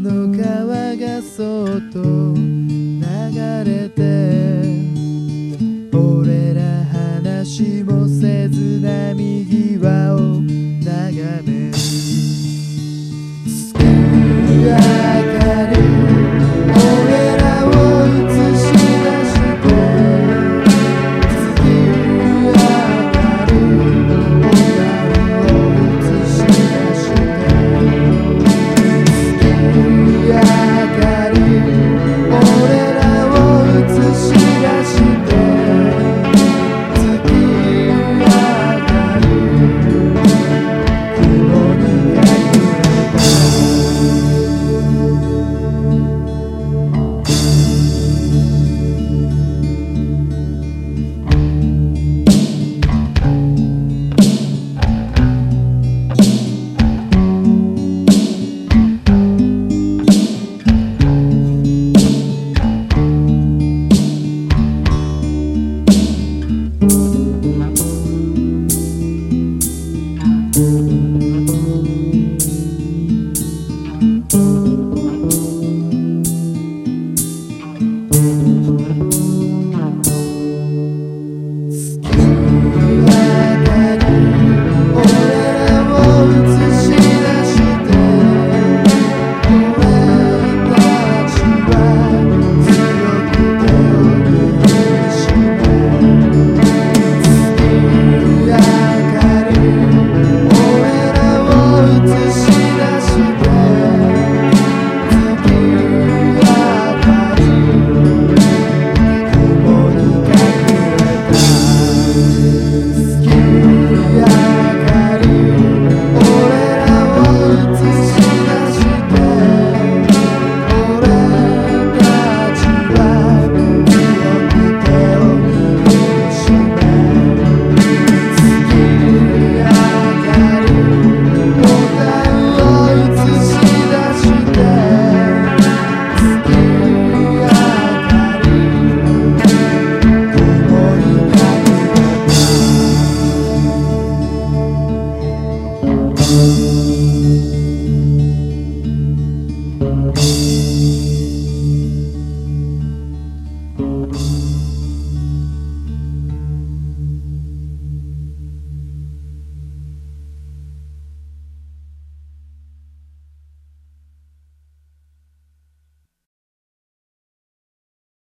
の川がそっと流れて俺ら話も